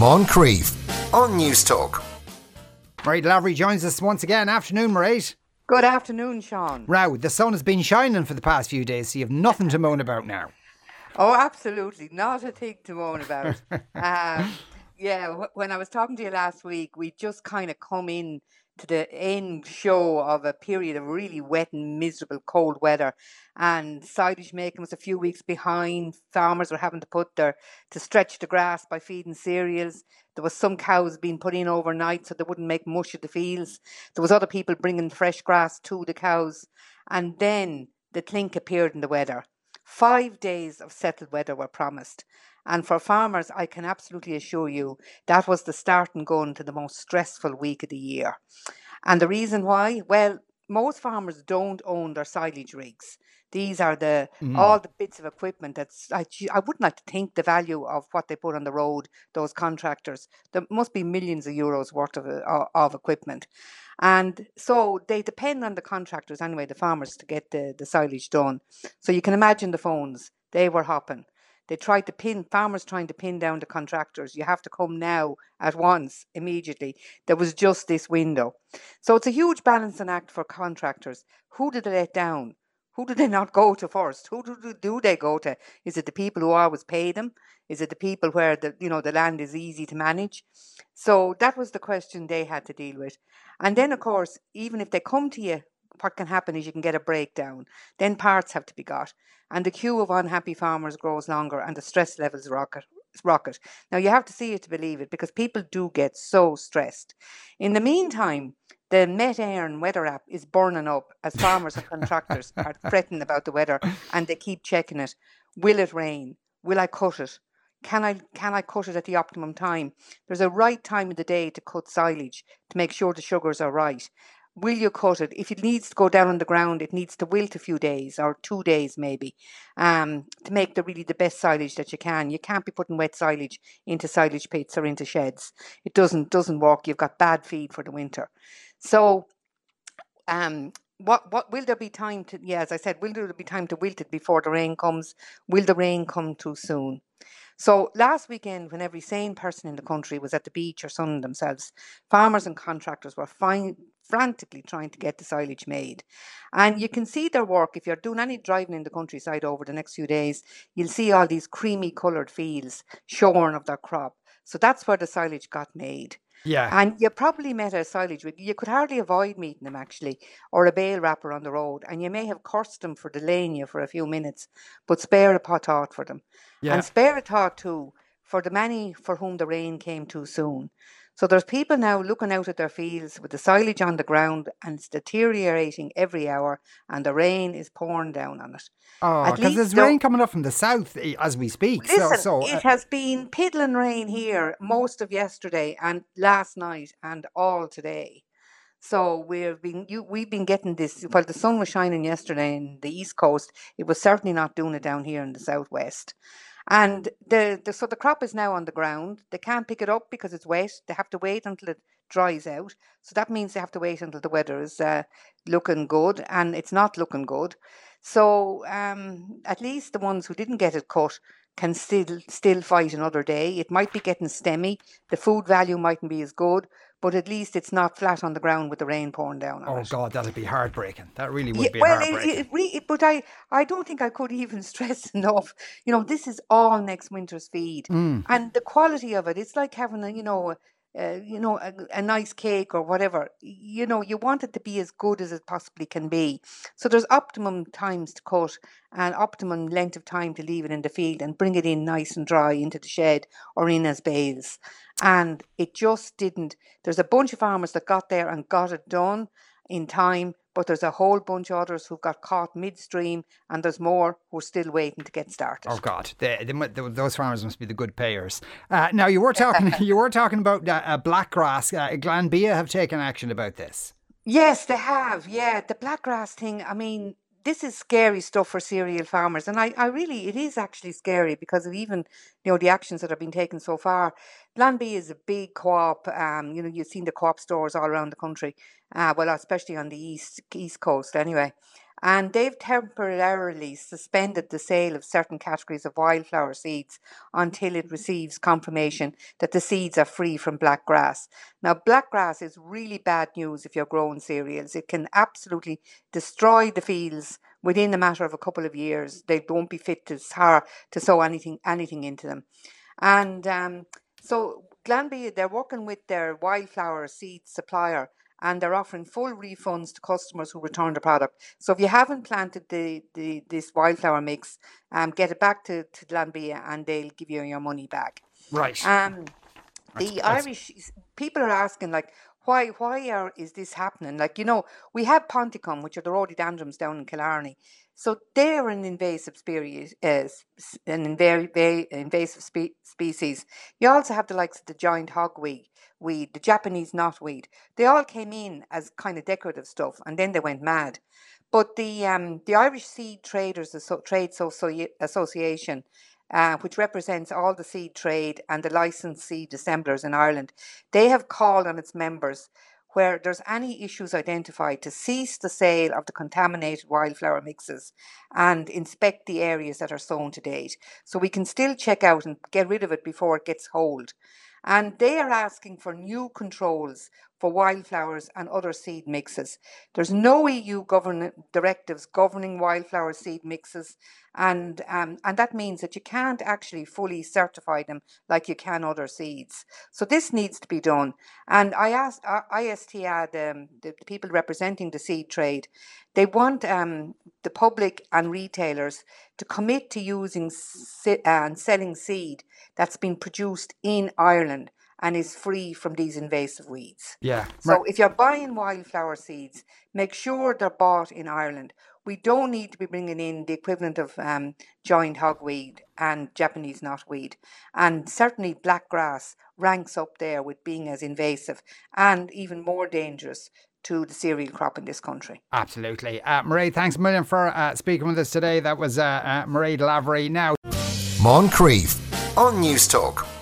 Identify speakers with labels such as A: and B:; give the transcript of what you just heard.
A: Moncrieff on Newstalk.
B: Mairead Lavery joins us once again. Afternoon, Mairead.
C: Good afternoon, Sean.
B: Row, the sun has been shining for the past few days, so you have nothing to moan about now.
C: Oh, absolutely. Not a thing to moan about. um, yeah, when I was talking to you last week, we just kind of come in to the end show of a period of really wet and miserable cold weather. And silage making was a few weeks behind. Farmers were having to put their to stretch the grass by feeding cereals. There was some cows being put in overnight so they wouldn't make mush of the fields. There was other people bringing fresh grass to the cows. And then the clink appeared in the weather. Five days of settled weather were promised. And for farmers, I can absolutely assure you that was the start and going to the most stressful week of the year. And the reason why? Well, most farmers don't own their silage rigs. These are the mm. all the bits of equipment that's I, I wouldn't like to think the value of what they put on the road. Those contractors, there must be millions of euros worth of uh, of equipment, and so they depend on the contractors anyway, the farmers to get the the silage done. So you can imagine the phones they were hopping. They tried to pin farmers trying to pin down the contractors. You have to come now at once, immediately. There was just this window. So it's a huge balancing act for contractors. Who did they let down? Who do they not go to first? Who do, do they go to? Is it the people who always pay them? Is it the people where the you know the land is easy to manage? So that was the question they had to deal with. And then of course, even if they come to you what can happen is you can get a breakdown. Then parts have to be got, and the queue of unhappy farmers grows longer, and the stress levels rocket. Rocket. Now you have to see it to believe it because people do get so stressed. In the meantime, the Met Éireann weather app is burning up as farmers and contractors are fretting about the weather and they keep checking it. Will it rain? Will I cut it? Can I can I cut it at the optimum time? There's a right time of the day to cut silage to make sure the sugars are right will you cut it? If it needs to go down on the ground, it needs to wilt a few days or two days maybe um, to make the really the best silage that you can. You can't be putting wet silage into silage pits or into sheds. It doesn't doesn't work. You've got bad feed for the winter. So um, what what will there be time to yeah as i said will there be time to wilt it before the rain comes will the rain come too soon so last weekend when every sane person in the country was at the beach or sunning themselves farmers and contractors were fine, frantically trying to get the silage made. And you can see their work if you're doing any driving in the countryside over the next few days, you'll see all these creamy coloured fields shorn of their crop. So that's where the silage got made.
B: Yeah.
C: And you probably met a silage rig. You could hardly avoid meeting them actually, or a bale wrapper on the road. And you may have cursed them for delaying you for a few minutes, but spare a pot thought for them. Yeah. And spare a thought too for the many for whom the rain came too soon. So there's people now looking out at their fields with the silage on the ground and it's deteriorating every hour and the rain is pouring down on it.
B: Oh, because there's rain coming up from the south eh, as we speak.
C: Listen,
B: so,
C: so uh, it has been piddling rain here most of yesterday and last night and all today. So we've been you, we've been getting this. While the sun was shining yesterday in the east coast, it was certainly not doing it down here in the southwest. And the, the so the crop is now on the ground. They can't pick it up because it's wet. They have to wait until it dries out. So that means they have to wait until the weather is uh, looking good, and it's not looking good. So um, at least the ones who didn't get it cut can still still fight another day. It might be getting stemmy. The food value mightn't be as good, but at least it's not flat on the ground with the rain pouring down.
B: oh
C: it.
B: God, that'd be heartbreaking. That really would
C: yeah,
B: be
C: well,
B: heartbreaking.
C: It, it, it, but I, I don't think I could even stress enough. You know, this is all next winter's feed,
B: mm.
C: and the quality of it. It's like having a, you know, uh, you know, a, a, nice cake or whatever. You know, you want it to be as good as it possibly can be. So there's optimum times to cut and optimum length of time to leave it in the field and bring it in nice and dry into the shed or in as bales. And it just didn't. There's a bunch of farmers that got there and got it done in time but there's a whole bunch of others who've got caught midstream, and there's more who are still waiting to get started.
B: Oh God, they, they, those farmers must be the good payers. Uh, now you were talking, you were talking about uh, uh, blackgrass. Uh, Glanbia have taken action about this.
C: Yes, they have. Yeah, the blackgrass thing. I mean, this is scary stuff for cereal farmers, and I, I really, it is actually scary because of even, you know, the actions that have been taken so far. Glanbia is a big co-op. Um, you know, you've seen the co-op stores all around the country. Uh, well, especially on the east east coast, anyway. And they've temporarily suspended the sale of certain categories of wildflower seeds until it receives confirmation that the seeds are free from black grass. Now, black grass is really bad news if you're growing cereals. It can absolutely destroy the fields within a matter of a couple of years. They won't be fit to, to sow anything anything into them, and um, so Glanbia they're working with their wildflower seed supplier and they're offering full refunds to customers who return the product. So if you haven't planted the, the this wildflower mix, um, get it back to, to Glanbia and they'll give you your money back.
B: Right.
C: Um, the that's, Irish people are asking like, why why are is this happening? Like you know, we have ponticum, which are the rhododendrons down in Killarney. So they're an invasive species, uh, an inv- invasive spe- species. You also have the likes of the giant hogweed, weed, the Japanese knotweed. They all came in as kind of decorative stuff, and then they went mad. But the um, the Irish Seed Traders Trade Association, uh, which represents all the seed trade and the licensed seed assemblers in Ireland, they have called on its members where there's any issues identified to cease the sale of the contaminated wildflower mixes and inspect the areas that are sown to date. So we can still check out and get rid of it before it gets hold and they are asking for new controls for wildflowers and other seed mixes. There's no EU govern- directives governing wildflower seed mixes, and um, and that means that you can't actually fully certify them like you can other seeds. So this needs to be done. And I asked uh, ISTAD, um, the people representing the seed trade, they want um, the public and retailers to commit to using and selling seed that's been produced in Ireland and is free from these invasive weeds.
B: Yeah.
C: So right. if you're buying wildflower seeds, make sure they're bought in Ireland. We don't need to be bringing in the equivalent of um, giant hogweed and Japanese knotweed. And certainly black grass ranks up there with being as invasive and even more dangerous to the cereal crop in this country.
B: Absolutely. Uh, Mairead, thanks a million for uh, speaking with us today. That was uh, uh, Mairead Lavery. Now,
A: Moncrieff on Newstalk.